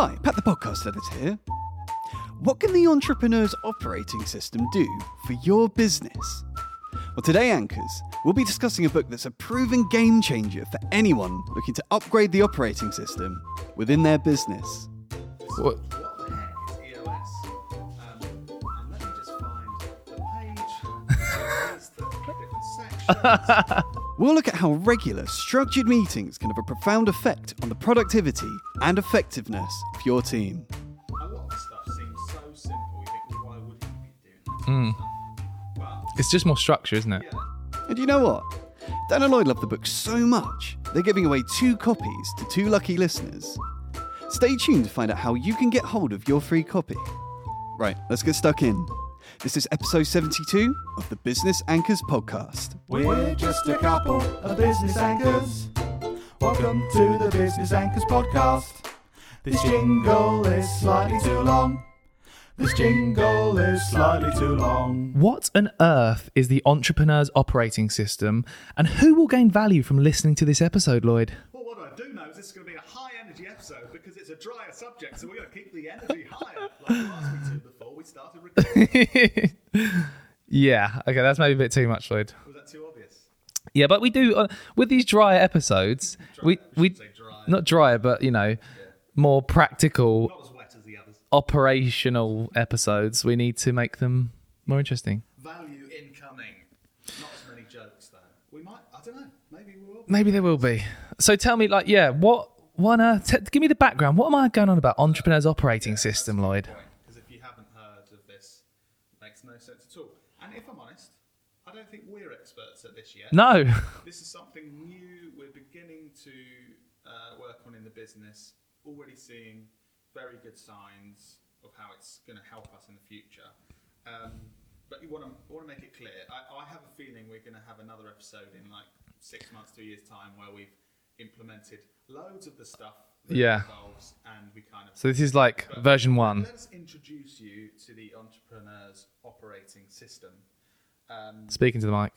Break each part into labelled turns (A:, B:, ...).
A: Hi, Pat the podcast editor here. What can the entrepreneur's operating system do for your business? Well, today, Anchors, we'll be discussing a book that's a proven game changer for anyone looking to upgrade the operating system within their business.
B: What?
C: What the heck is EOS? And let me just find the page. There's the different sections.
A: We'll look at how regular, structured meetings can have a profound effect on the productivity and effectiveness of your team.
C: A lot of stuff seems so simple. You think, well, why would you be doing that?
B: Mm.
C: But
B: It's just more structure, isn't it?
C: yeah,
A: And you know what? Dan and Lloyd love the book so much, they're giving away two copies to two lucky listeners. Stay tuned to find out how you can get hold of your free copy. Right, let's get stuck in. This is episode 72 of the Business Anchors podcast.
D: We're just a couple of business anchors. Welcome to the Business Anchors podcast. This jingle is slightly too long. This jingle is slightly too long.
B: What on earth is the entrepreneur's operating system, and who will gain value from listening to this episode, Lloyd?
C: Well, what I do know is this is going to be a high energy episode because it's a drier subject, so we're going to keep the energy higher, like we asked me to before we started recording.
B: yeah, okay, that's maybe a bit too much, Lloyd.
C: Was that too obvious?
B: Yeah, but we do uh, with these drier episodes. we
C: Drier,
B: we
C: drier.
B: not drier, but you know, more practical,
C: Not as wet as the others.
B: operational episodes. We need to make them more interesting.
C: Value incoming. Not as many jokes though. We might. I don't know. Maybe we will.
B: Maybe there will be. So tell me, like, yeah, what? What on earth? T- give me the background. What am I going on about? Entrepreneur's operating system, Lloyd.
C: Because if you haven't heard of this, it makes no sense at all. And if I'm honest, I don't think we're experts at this yet.
B: No.
C: This is something new we're beginning to uh, work on in the business, already seeing very good signs of how it's going to help us in the future. Um, but you want to want to make it clear. I, I have a feeling we're going to have another episode in like six months to a year's time where we've implemented loads of the stuff that
B: Yeah.
C: involves, and we kind of
B: So this is like version one.
C: Let us introduce you to the entrepreneur's operating system. Um,
B: Speaking to the mic.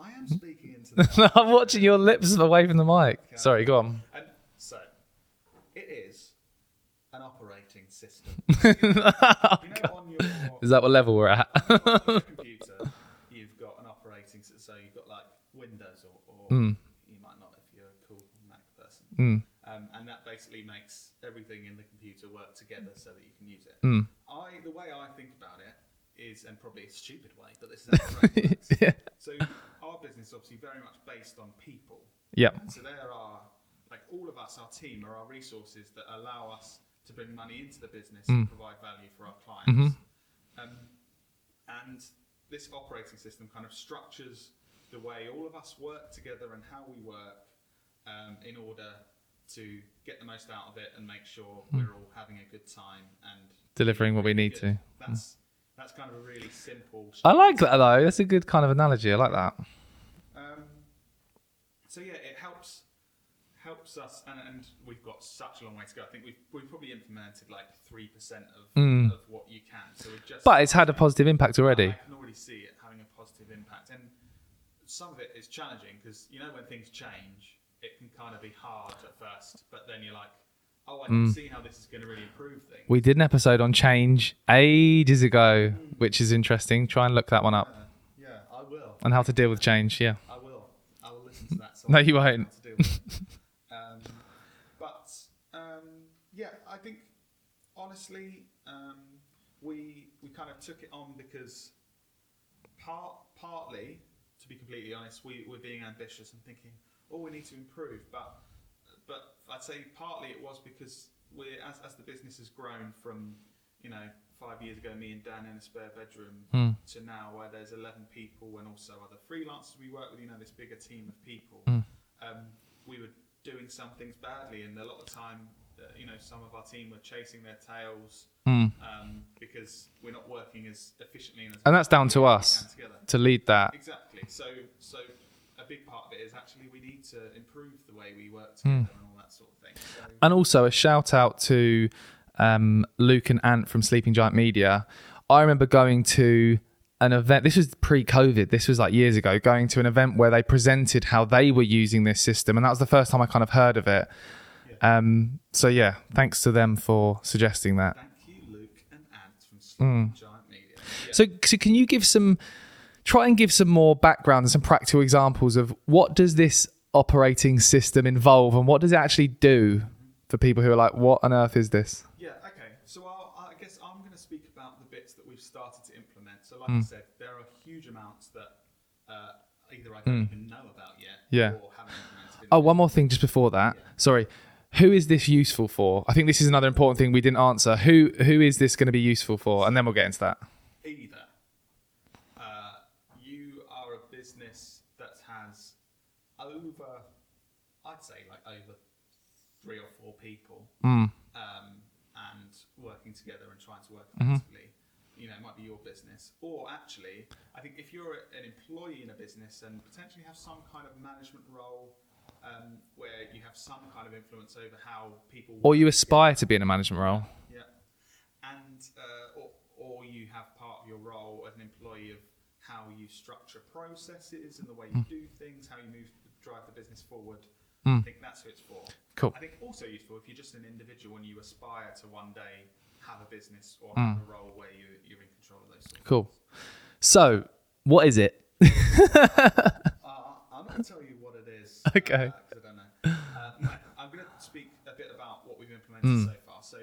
C: I am speaking into the
B: I'm watching your lips away from the mic. Sorry, go on.
C: And so, it is an operating system. you know, on your,
B: Is that what level we're at?
C: on your computer, you've got an operating system. So you've got like Windows, or, or
B: Mm.
C: you might not if you're a cool Mac person.
B: Mm.
C: Um, and that basically makes everything in the computer work together so that you can use it.
B: Mm.
C: I, the way I think about it is, and probably a stupid way, but this is how my brain works.
B: yeah.
C: So our business is obviously very much based on And so there are, like all of us, our team are our resources that allow us to bring money into the business and provide value for our clients. Um, and this operating system kind of structures the way all of us work together and how we work um, in order to get the most out of it and make sure we're all having a good time and
B: Delivering what we need
C: good.
B: to.
C: That's that's kind of a really simple.
B: I like that though. That's a good kind of analogy. I like that.
C: So yeah, it helps helps us, and, and we've got such a long way to go. I think we've we've probably implemented like three percent of,
B: Mm.
C: of what you can. So we've just
B: But it's had a positive impact already.
C: I can already see it having a positive impact, and some of it is challenging because you know when things change, it can kind of be hard at first, but then you're like, oh, I can see how this is going to really improve things.
B: We did an episode on change ages ago, which is interesting. Try and look that one up.
C: Uh, yeah, I will.
B: And how to deal with change. Yeah.
C: I will. I will listen to that. So
B: No, you won't.
C: to deal with um, but um, yeah, I think honestly, um, we we kind of took it on because part partly, to be completely honest, we we're being ambitious and thinking, oh, we need to improve. But but I'd say partly it was because we as as the business has grown from you know five years ago, me and Dan in a spare bedroom
B: Hmm.
C: to now where there's 11 people and also other freelancers we work with, you know, this bigger team of people.
B: Hmm.
C: Um, we were doing some things badly, and a lot of time, uh, you know, some of our team were chasing their tails
B: Mm.
C: um, because we're not working as efficiently and as
B: And that's down to us
C: we can together.
B: to lead that.
C: Exactly. So, so a big part of it is actually we need to improve the way we work
B: Hmm.
C: together and all that sort of thing. So,
B: And also a shout out to um, Luke and Ant from Sleeping Giant Media. I remember going to an event. This was pre-COVID. This was like years ago. Going to an event where they presented how they were using this system, and that was the first time I kind of heard of it.
C: Yeah.
B: Um, so yeah, thanks to them for suggesting that.
C: Thank you, Luke and Ant from Sleeping Giant Media. Yeah.
B: So, so can you give some, try and give some more background and some practical examples of what does this operating system involve and what does it actually do for people who are like, what on earth is this?
C: Yeah, okay. So I'll, I guess I'm going to speak about the bits that we've started to implement. So, like I said, there are huge amounts that uh, either I don't even know about yet
B: Yeah.
C: or haven't implemented. In
B: Oh, one more thing just before that. Sorry. Who is this useful for? I think this is another important thing we didn't answer. Who who is this going to be useful for? And then we'll get into that.
C: either uh, you are a business that has over, I'd say like over three or four people, um, and working together and trying to work effectively. You know, it might be your business, or actually, I think if you're an employee in a business and potentially have some kind of management role. Um, where you have some kind of influence over how people
B: Or you aspire to be in a management role.
C: yeah. And uh, or, or you have part of your role as an employee of how you structure processes and the way you do things, how you move drive the business forward. I think that's who it's for.
B: Cool.
C: I think also useful if you're just an individual and you aspire to one day have a business or have a role where you, you're in control of those.
B: Cool. So, what is it?
C: Uh, I'm not going to tell you what it is.
B: Okay.
C: Because I don't know. Uh, no, I'm going to speak a bit about what we've implemented so far. So,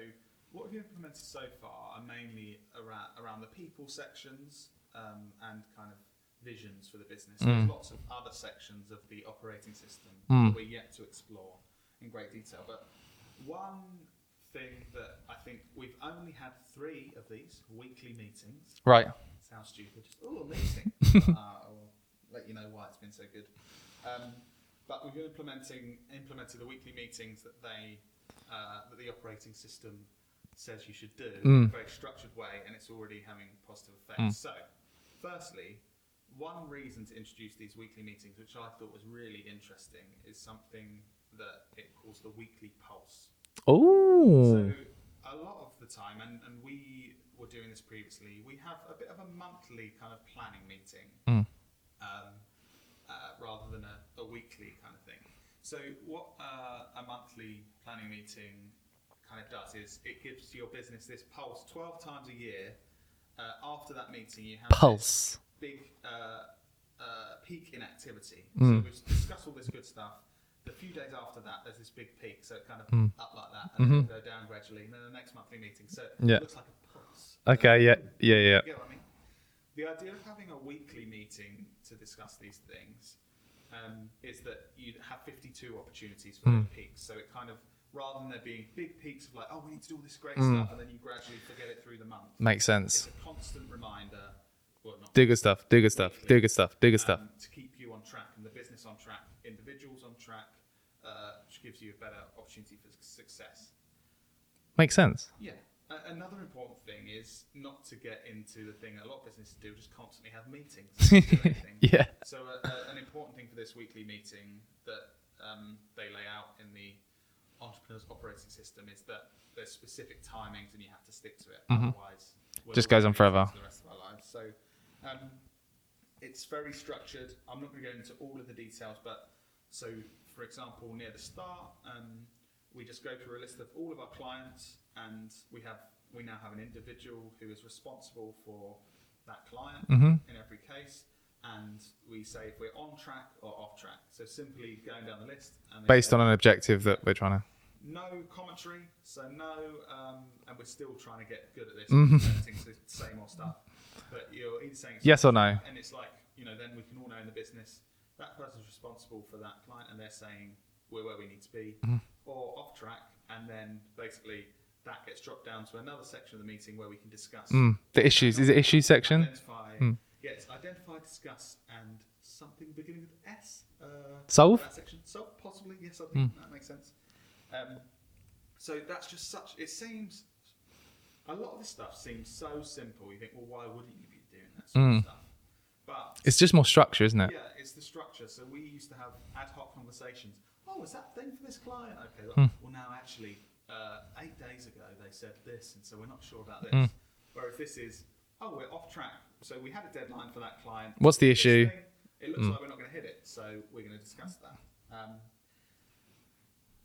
C: what we've implemented so far are mainly around, around the people sections um, and kind of visions for the business. There's lots of other sections of the operating system that we're yet to explore in great detail. But one thing that I think we've only had three of these weekly meetings.
B: Right.
C: Sounds stupid. Just, Oh, a meeting. uh, I'll let you know why it's been so good. Um, but we've been implementing implemented the weekly meetings that they uh, that the operating system says you should do in a very structured way, and it's already having positive effects. So, firstly, one reason to introduce these weekly meetings, which I thought was really interesting, is something that it calls the weekly pulse.
B: Oh.
C: So a lot of the time, and, and we were doing this previously, we have a bit of a monthly kind of planning meeting um, uh, rather than a, a weekly kind of thing. So what uh, a monthly planning meeting kind of does is it gives your business this pulse 12 times a year. Uh, after that meeting, you have
B: Pulse.
C: big uh, uh, peak in activity. So we've discussed all this good stuff. The few days after that, there's this big peak, so it kind of up like that, and then it'll go down gradually. And then the next monthly meeting, so it
B: Yeah.
C: looks like a pulse.
B: Okay, yeah, yeah, yeah.
C: You I mean? The idea of having a weekly meeting to discuss these things um, is that you have 52 opportunities for those peaks. So it kind of, rather than there being big peaks of like, oh, we need to do all this great stuff, and then you gradually forget it through the month.
B: Makes sense.
C: It's a constant reminder. Well,
B: Do good stuff. Do good stuff. Do good stuff. Do good stuff.
C: um, to keep you on track and the business on track, individuals on track, uh, which gives you a better opportunity for success.
B: Makes sense.
C: Yeah. Another important thing is not to get into the thing that a lot of businesses do, just constantly have meetings. and do anything.
B: Yeah.
C: So uh, uh, an important thing for this weekly meeting that um, they lay out in the entrepreneur's operating system is that there's specific timings and you have to stick to it. Otherwise,
B: Mm-hmm. Just goes on forever.
C: for the rest of our lives. So um, it's very structured. I'm not going to go into all of the details, but so for example, near the start, um, we just go through a list of all of our clients, and we have we now have an individual who is responsible for that client
B: Mm-hmm.
C: in every case, and we say if we're on track or off track. So simply going down the list and
B: Based on an objective that we're trying to.
C: no commentary, so no, um, and we're still trying to get good at this,
B: Mm-hmm.
C: the same old stuff. But you're either saying
B: Yes or no.
C: and it's like you know, then we can all know in the business that person's responsible for that client, and they're saying we're where we need to be,
B: Mm-hmm.
C: or off track, and then basically that gets dropped down to another section of the meeting where we can discuss
B: Mm, the issues. Is it issue section?
C: Identify,
B: Hmm.
C: yes, identify, discuss, and something beginning with S. Uh,
B: Solve?
C: Section. Solve, possibly. Yes, I think that makes sense. Um, so that's just such. It seems a lot of this stuff seems so simple. You think, well, why wouldn't you be doing that sort of stuff? But
B: It's just more structure, isn't it?
C: yeah, it's the structure. So we used to have ad hoc conversations. Oh, is that thing for this client? Okay.
B: Hmm.
C: Well, well, now actually, uh, eight days ago they said this, and so we're not sure about this.
B: Hmm.
C: Whereas this is, oh, we're off track. So we had a deadline for that client.
B: What's the issue?
C: thing, It looks like we're not going to hit it, so we're going to discuss that. Um,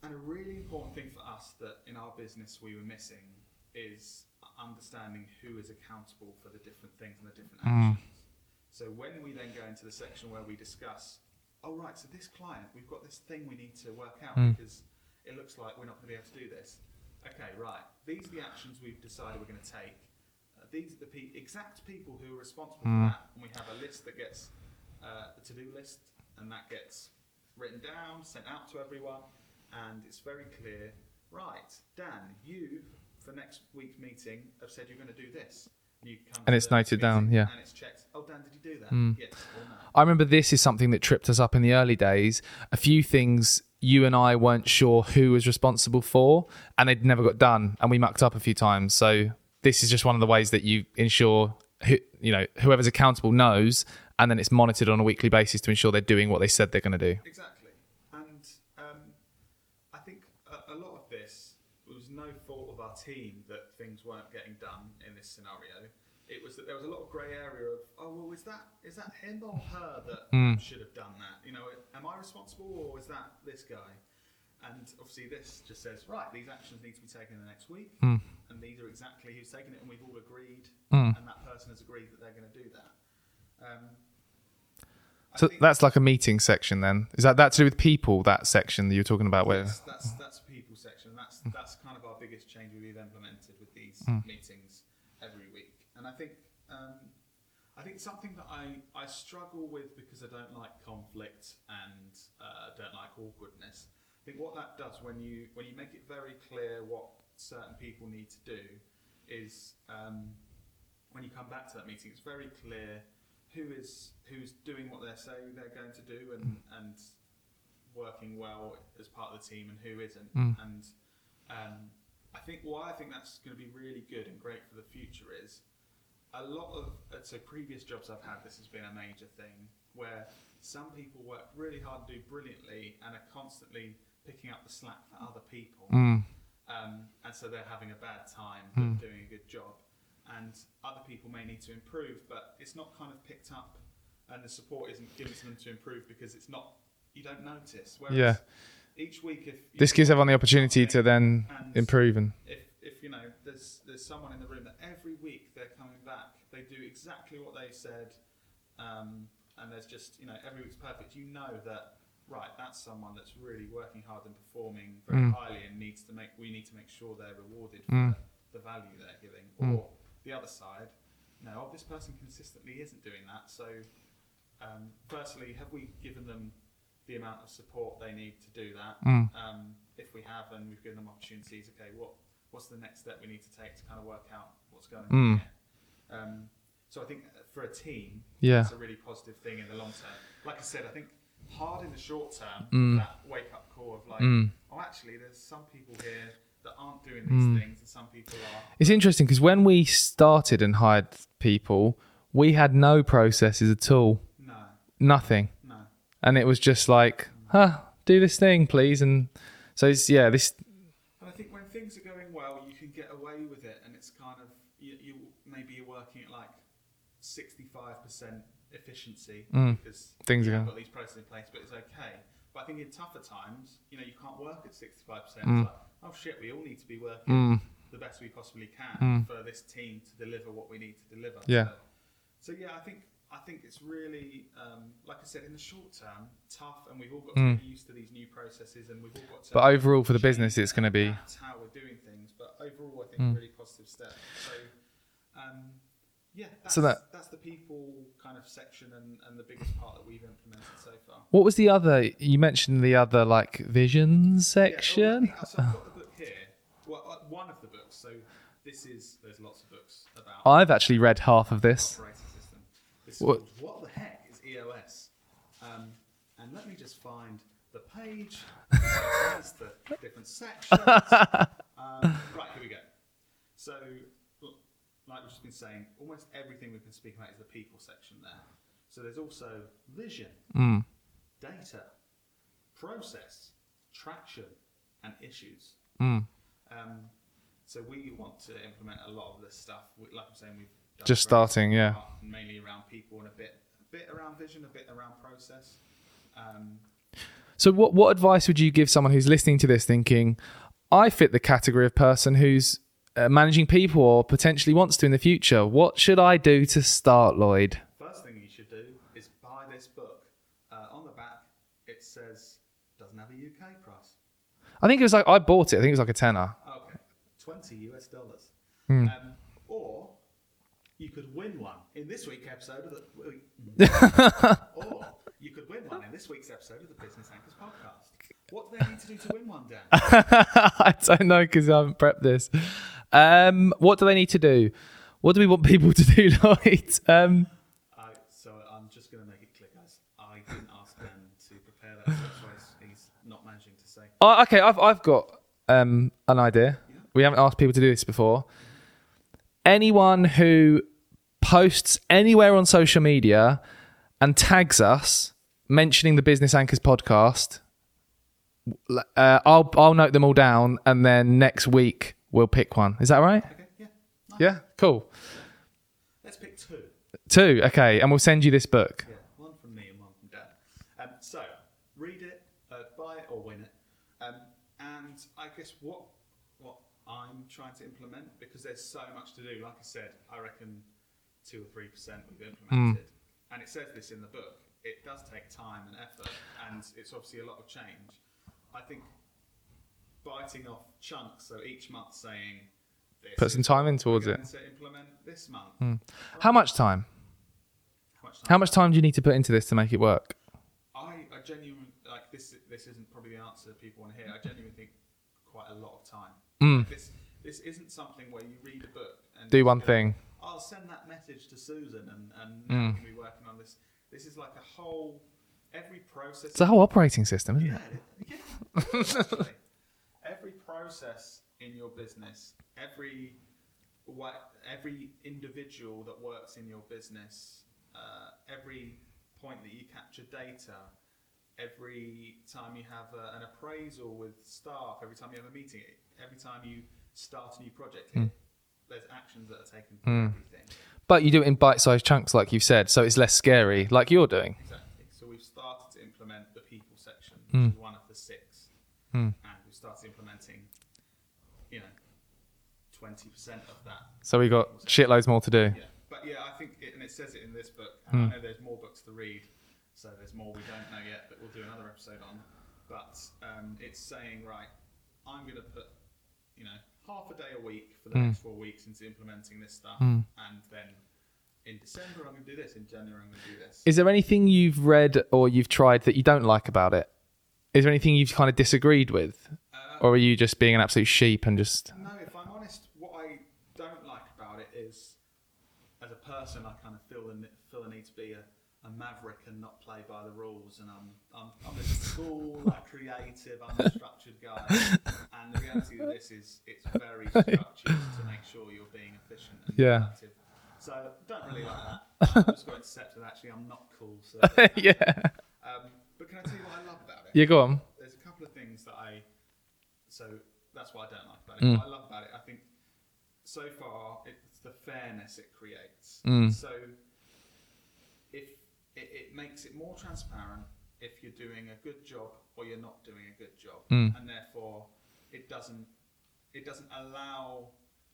C: and a really important thing for us that in our business we were missing is understanding who is accountable for the different things and the different actions. So when we then go into the section where we discuss, oh right, so this client, we've got this thing we need to work out because it looks like we're not going to be able to do this. Okay, right. These are the actions we've decided we're going to take. Uh, these are the pe- exact people who are responsible for that, and we have a list that gets uh, a to-do list, and that gets written down, sent out to everyone, and it's very clear. Right, Dan, you for next week's meeting have said you're going to do this.
B: And it's noted down, yeah.
C: And it's checked. Oh, Dan, did you do that?
B: Mm.
C: Yes?
B: I remember this is something that tripped us up in the early days. A few things you and I weren't sure who was responsible for, and they'd never got done, and we mucked up a few times. So this is just one of the ways that you ensure, who, you know, whoever's accountable knows, and then it's monitored on a weekly basis to ensure they're doing what they said they're going to do.
C: Exactly. And um, I think a, a lot of this was no fault of our team that things weren't getting done in this scenario. Was that there was a lot of grey area of, oh well, is that is that him or her that hmm. should have done that? You know, am I responsible or is that this guy? And obviously, this just says, right, these actions need to be taken in the next week, hmm. and these are exactly who's taken it, and we've all agreed, hmm. and that person has agreed that they're going to do that. Um,
B: So that's like a meeting section then. Is that that to do with people? That section that you're talking about where?
C: That's that's a people section. and That's that's kind of our biggest change we've implemented with these meetings every week. And I think um, I think something that I, I struggle with because I don't like conflict and uh, don't like awkwardness. I think what that does when you when you make it very clear what certain people need to do is um, when you come back to that meeting, it's very clear who is who's doing what they're saying they're going to do and and working well as part of the team and who isn't. And um, I think why I think that's going to be really good and great for the future is a lot of uh, so previous jobs I've had. This has been a major thing where some people work really hard and do brilliantly and are constantly picking up the slack for other people.
B: Mm.
C: Um, and so they're having a bad time but doing a good job. And other people may need to improve, but it's not kind of picked up, and the support isn't given to them to improve because it's not. You don't notice. Whereas
B: Yeah.
C: Each week, if
B: This gives everyone the opportunity to then
C: and
B: improve and
C: if, if you know there's there's someone in the room that every week they're coming back, they do exactly what they said, um, and there's just you know every week's perfect. You know that right, that's someone that's really working hard and performing very
B: Mm.
C: highly, and needs to make we need to make sure they're rewarded for
B: Mm.
C: the, the value they're giving.
B: Mm.
C: Or the other side, no, oh, this person consistently isn't doing that. So, um, firstly, have we given them the amount of support they need to do that?
B: Mm.
C: Um, if we have, and we've given them opportunities, okay, what what's the next step we need to take to kind of work out what's going on
B: Mm.
C: Um, so I think for a team,
B: Yeah.
C: it's a really positive thing in the long term. Like I said, I think hard in the short term,
B: Mm.
C: that wake up call of like,
B: Mm.
C: oh, actually, there's some people here that aren't doing these
B: Mm.
C: things, and some people are.
B: It's interesting because when we started and hired people, we had no processes at all,
C: No,
B: nothing,
C: no.
B: and it was just like, huh, do this thing, please. And so it's yeah, this
C: And I think when things are going well, you can get away with it, and it's kind of you, you maybe you're working at like sixty-five percent efficiency
B: Mm.
C: because
B: Things
C: you
B: are
C: have
B: going-
C: got these processes in place, but it's okay. But I think in tougher times, you know, you can't work at sixty-five percent.
B: Mm.
C: It's like, oh shit, we all need to be working
B: Mm.
C: the best we possibly can
B: Mm.
C: for this team to deliver what we need to deliver.
B: Yeah.
C: So, so yeah, I think I think it's really, um, like I said, in the short term, tough, and we've all got to
B: Mm.
C: get used to these new processes, and we've all got to.
B: But overall, for the business, it's gonna be-
C: That's how we're doing things. But overall, I think
B: Mm.
C: really positive step. So, um, yeah, that's,
B: So that-
C: that's the people kind of section and, and the biggest part that we've implemented so far.
B: What was the other? You mentioned the other like vision section.
C: Yeah, so I've got the book here. Well, uh, one of the books. So this is there's lots of books about
B: I've actually read half of this.
C: This
B: What-
C: called What the heck is EOS? Um, and let me just find the page. the different sections. Um, right, here we go. So, like we've just been saying, almost everything we've been speaking about is the people section there. So there's also vision,
B: Mm.
C: data, process, traction, and issues.
B: Mm.
C: Um, so we want to implement a lot of this stuff. Like I'm saying, we've
B: Just starting, yeah.
C: mainly around people and a bit, a bit around vision, a bit around process. Um,
B: So, what what advice would you give someone who's listening to this, thinking, I fit the category of person who's uh, managing people or potentially wants to in the future? What should I do to start, Lloyd?
C: First thing you should do is buy this book. Uh, on the back, it says doesn't have a UK price.
B: I think it was like I bought it. I think it was like a tenner.
C: Okay, twenty US dollars.
B: Hmm.
C: Um, or you could win one in this week's episode of the. or you could win one in this week's episode of the Business Anchors podcast. What do they need to do to win one, Dan?
B: I don't know because I haven't prepped this. Um, what do they need to do? What do we want people to do, Lloyd? Um,
C: I, so I'm just going to make it clear, guys. I didn't ask Dan to prepare that, why he's not managing to say.
B: oh, okay, I've I've got um, an idea. We haven't asked people to do this before. Anyone who posts anywhere on social media and tags us mentioning the Business Anchors podcast, uh, I'll I'll note them all down, and then next week we'll pick one. Is that right?
C: Okay, yeah. Nice.
B: Yeah, cool.
C: Let's pick two.
B: Two, okay, and we'll send you this book.
C: Yeah, one from me and one from Dan. Um, so, read it, uh, buy it or win it. Um, and I guess what what I'm trying to implement, because there's so much to do, like I said, I reckon 2 or 3% we've implemented. And it says this in the book. It does take time and effort, and it's obviously a lot of change. I think biting off chunks, so each month saying, this
B: Put some time in towards it.
C: To implement this month.
B: How much time?
C: How much time?
B: How much time do you need to put into this to make it work?
C: I, I genuinely like this. This isn't probably the answer people want to hear. I genuinely think quite a lot of time.
B: Mm.
C: This this isn't something where you read a book and
B: Do one
C: go,
B: thing.
C: I'll send that message to Susan and and
B: Mm.
C: gonna be working on this. This is like a whole every process.
B: It's a whole operating system, isn't
C: yeah,
B: it?
C: it- yeah. every process in your business, every what every individual that works in your business, uh, every point that you capture data, every time you have a, an appraisal with staff, every time you have a meeting, every time you start a new project, hmm. there's actions that are taken hmm. everything.
B: But you do it in bite-sized chunks, like you've said, so it's less scary, like you're doing.
C: Exactly. So we've started to implement the people section,
B: hmm.
C: is one of the six, and we've implementing, you know, twenty percent of that.
B: So we got shitloads more to do.
C: Yeah, but yeah, I think, it, and it says it in this book.
B: Hmm.
C: I know there's more books to read, so there's more we don't know yet that we'll do another episode on. But um, it's saying, right, I'm going to put, you know, half a day a week for the
B: Hmm.
C: next four weeks into implementing this stuff, and then in December I'm going to do this. In January I'm going to do this.
B: Is there anything you've read or you've tried that you don't like about it? Is there anything you've kind of disagreed with? Or are you just being an absolute sheep and just.
C: No, if I'm honest, what I don't like about it is, as a person, I kind of feel the feel the need to be a, a maverick and not play by the rules. And I'm I'm, I'm this cool, like, creative, unstructured guy. And the reality of this is, it's very structured to make sure you're being efficient and
B: Yeah.
C: productive. So don't really like that. I'm just going to accept that actually I'm not cool. So,
B: yeah.
C: um, but can I tell you what I love about it?
B: Yeah, go on.
C: there's a couple of things that I so that's what I don't like about
B: Mm.
C: What I love about it, I think so far it's the fairness it creates.
B: Mm.
C: So if it, it makes it more transparent if you're doing a good job or you're not doing a good job,
B: Mm.
C: and therefore it doesn't it doesn't allow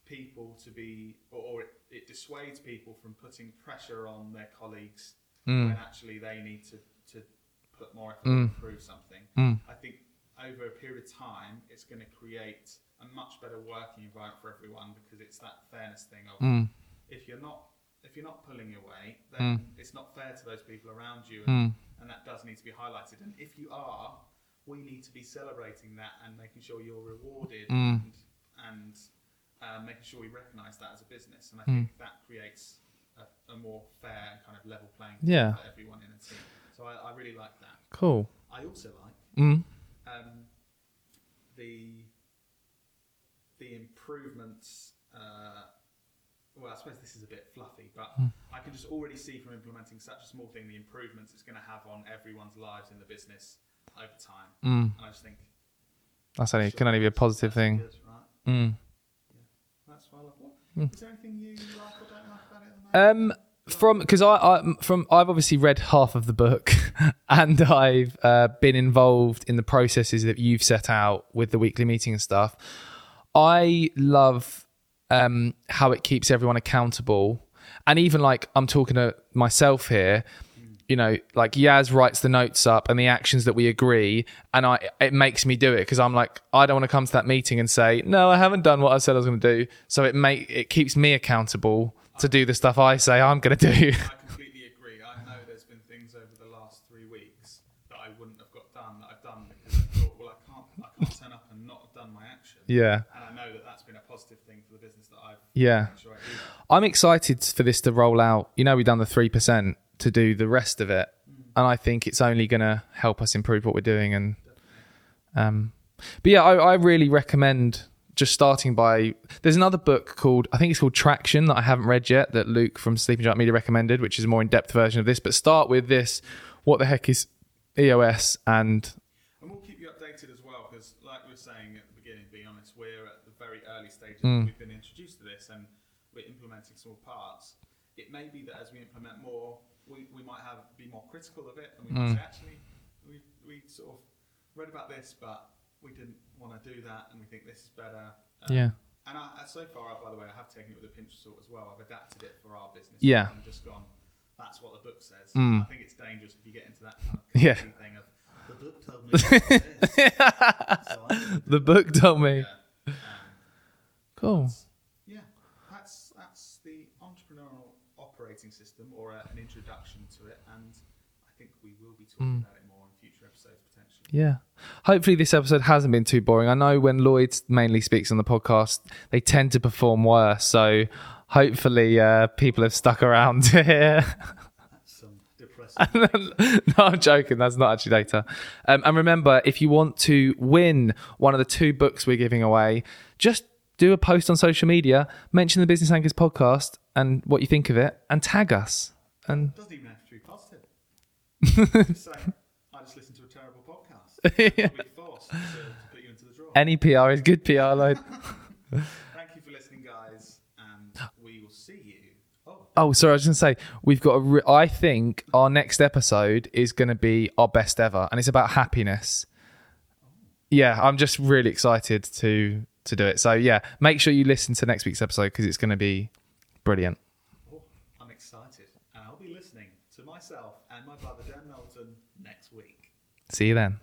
C: people to be or, or it, it dissuades people from putting pressure on their colleagues
B: Mm.
C: when actually they need to, to put more effort
B: Mm.
C: to improve something.
B: Mm.
C: I think over a period of time, it's going to create a much better working environment for everyone because it's that fairness thing of
B: Mm.
C: if you're not if you're not pulling your weight, then it's not fair to those people around you,
B: Mm.
C: and, and that does need to be highlighted. And if you are, we need to be celebrating that and making sure you're rewarded
B: Mm.
C: and and uh, making sure we recognise that as a business. And I
B: Mm.
C: think that creates a, a more fair kind of level playing field
B: Yeah.
C: for everyone in a team. So I, I really like that.
B: Cool.
C: I also like
B: Mm.
C: Um, the the improvements. Uh, well, I suppose this is a bit fluffy, but I can just already see from implementing such a small thing the improvements it's going to have on everyone's lives in the business over time.
B: Mm.
C: And I just think
B: That's only, can only be a positive thing.
C: good, right?
B: Mm.
C: That's what I love. What, Is there anything you like or don't like about it? At the moment?
B: Um, from because I, I from I've obviously read half of the book, and I've uh, been involved in the processes that you've set out with the weekly meeting and stuff. I love um, how it keeps everyone accountable, and even like I'm talking to myself here. You know, like Yaz writes the notes up and the actions that we agree, and I it makes me do it because I'm like I don't want to come to that meeting and say no, I haven't done what I said I was going to do. So it make it keeps me accountable to do the stuff I say I'm going to do.
C: I completely agree. I know there's been things over the last three weeks that I wouldn't have got done that I've done because I thought, well, I can't, I can't turn up and not have done my action.
B: yeah.
C: And I know that that's been a positive thing for the business that I've
B: Yeah.
C: sure I do.
B: I'm excited for this to roll out. You know, we've done the 3% to do the rest of it. And I think it's only going to help us improve what we're doing. And, um, but yeah, I, I really recommend just starting by. There's another book called, I think it's called Traction that I haven't read yet that Luke from Sleeping Giant Media recommended, which is a more in depth version of this. But start with this What the heck is EOS? And
C: And we'll keep you updated as well because, like we were saying at the beginning, being honest, we're at the very early stages.
B: Mm.
C: We've been introduced to this and we're implementing small parts. It may be that as we implement more, we, we might have be more critical of it and we
B: Mm.
C: might say, actually, we, we sort of read about this, but we didn't want to do that and we think this is better. Um,
B: Yeah.
C: And I, so far, by the way, I have taken it with a pinch of salt as well. I've adapted it for our business.
B: Yeah.
C: I'm just gone, that's what the book says.
B: Mm.
C: I think it's dangerous if you get into that kind of
B: Yeah.
C: thing of, the book told me. So
B: the book told me.
C: yeah. Um,
B: Cool.
C: yeah, that's that's the entrepreneurial operating system or a, an introduction to it, and I think we will be talking about it more in future episodes potentially.
B: Yeah. Hopefully, this episode hasn't been too boring. I know when Lloyd mainly speaks on the podcast, they tend to perform worse. So hopefully, uh, people have stuck around to hear.
C: Some depressing.
B: no, I'm joking. That's not actually data. Um, and remember, if you want to win one of the two books we're giving away, just do a post on social media, mention the Business Anchors podcast and what you think of it, and tag us. And
C: doesn't even have to be positive. just say, I just listened to a terrible podcast. Forced to, to put you into the draw.
B: any PR is good PR, Lloyd.
C: Thank you for listening, guys, and we will see you. Oh,
B: Oh, sorry. I was going to say we've got a. Re- I think our next episode is going to be our best ever, and it's about happiness. Yeah, I'm just really excited to to do it. So yeah, make sure you listen to next week's episode because it's going to be brilliant.
C: oh, I'm excited, and I'll be listening to myself and my brother Dan Melton next week.
B: See you then.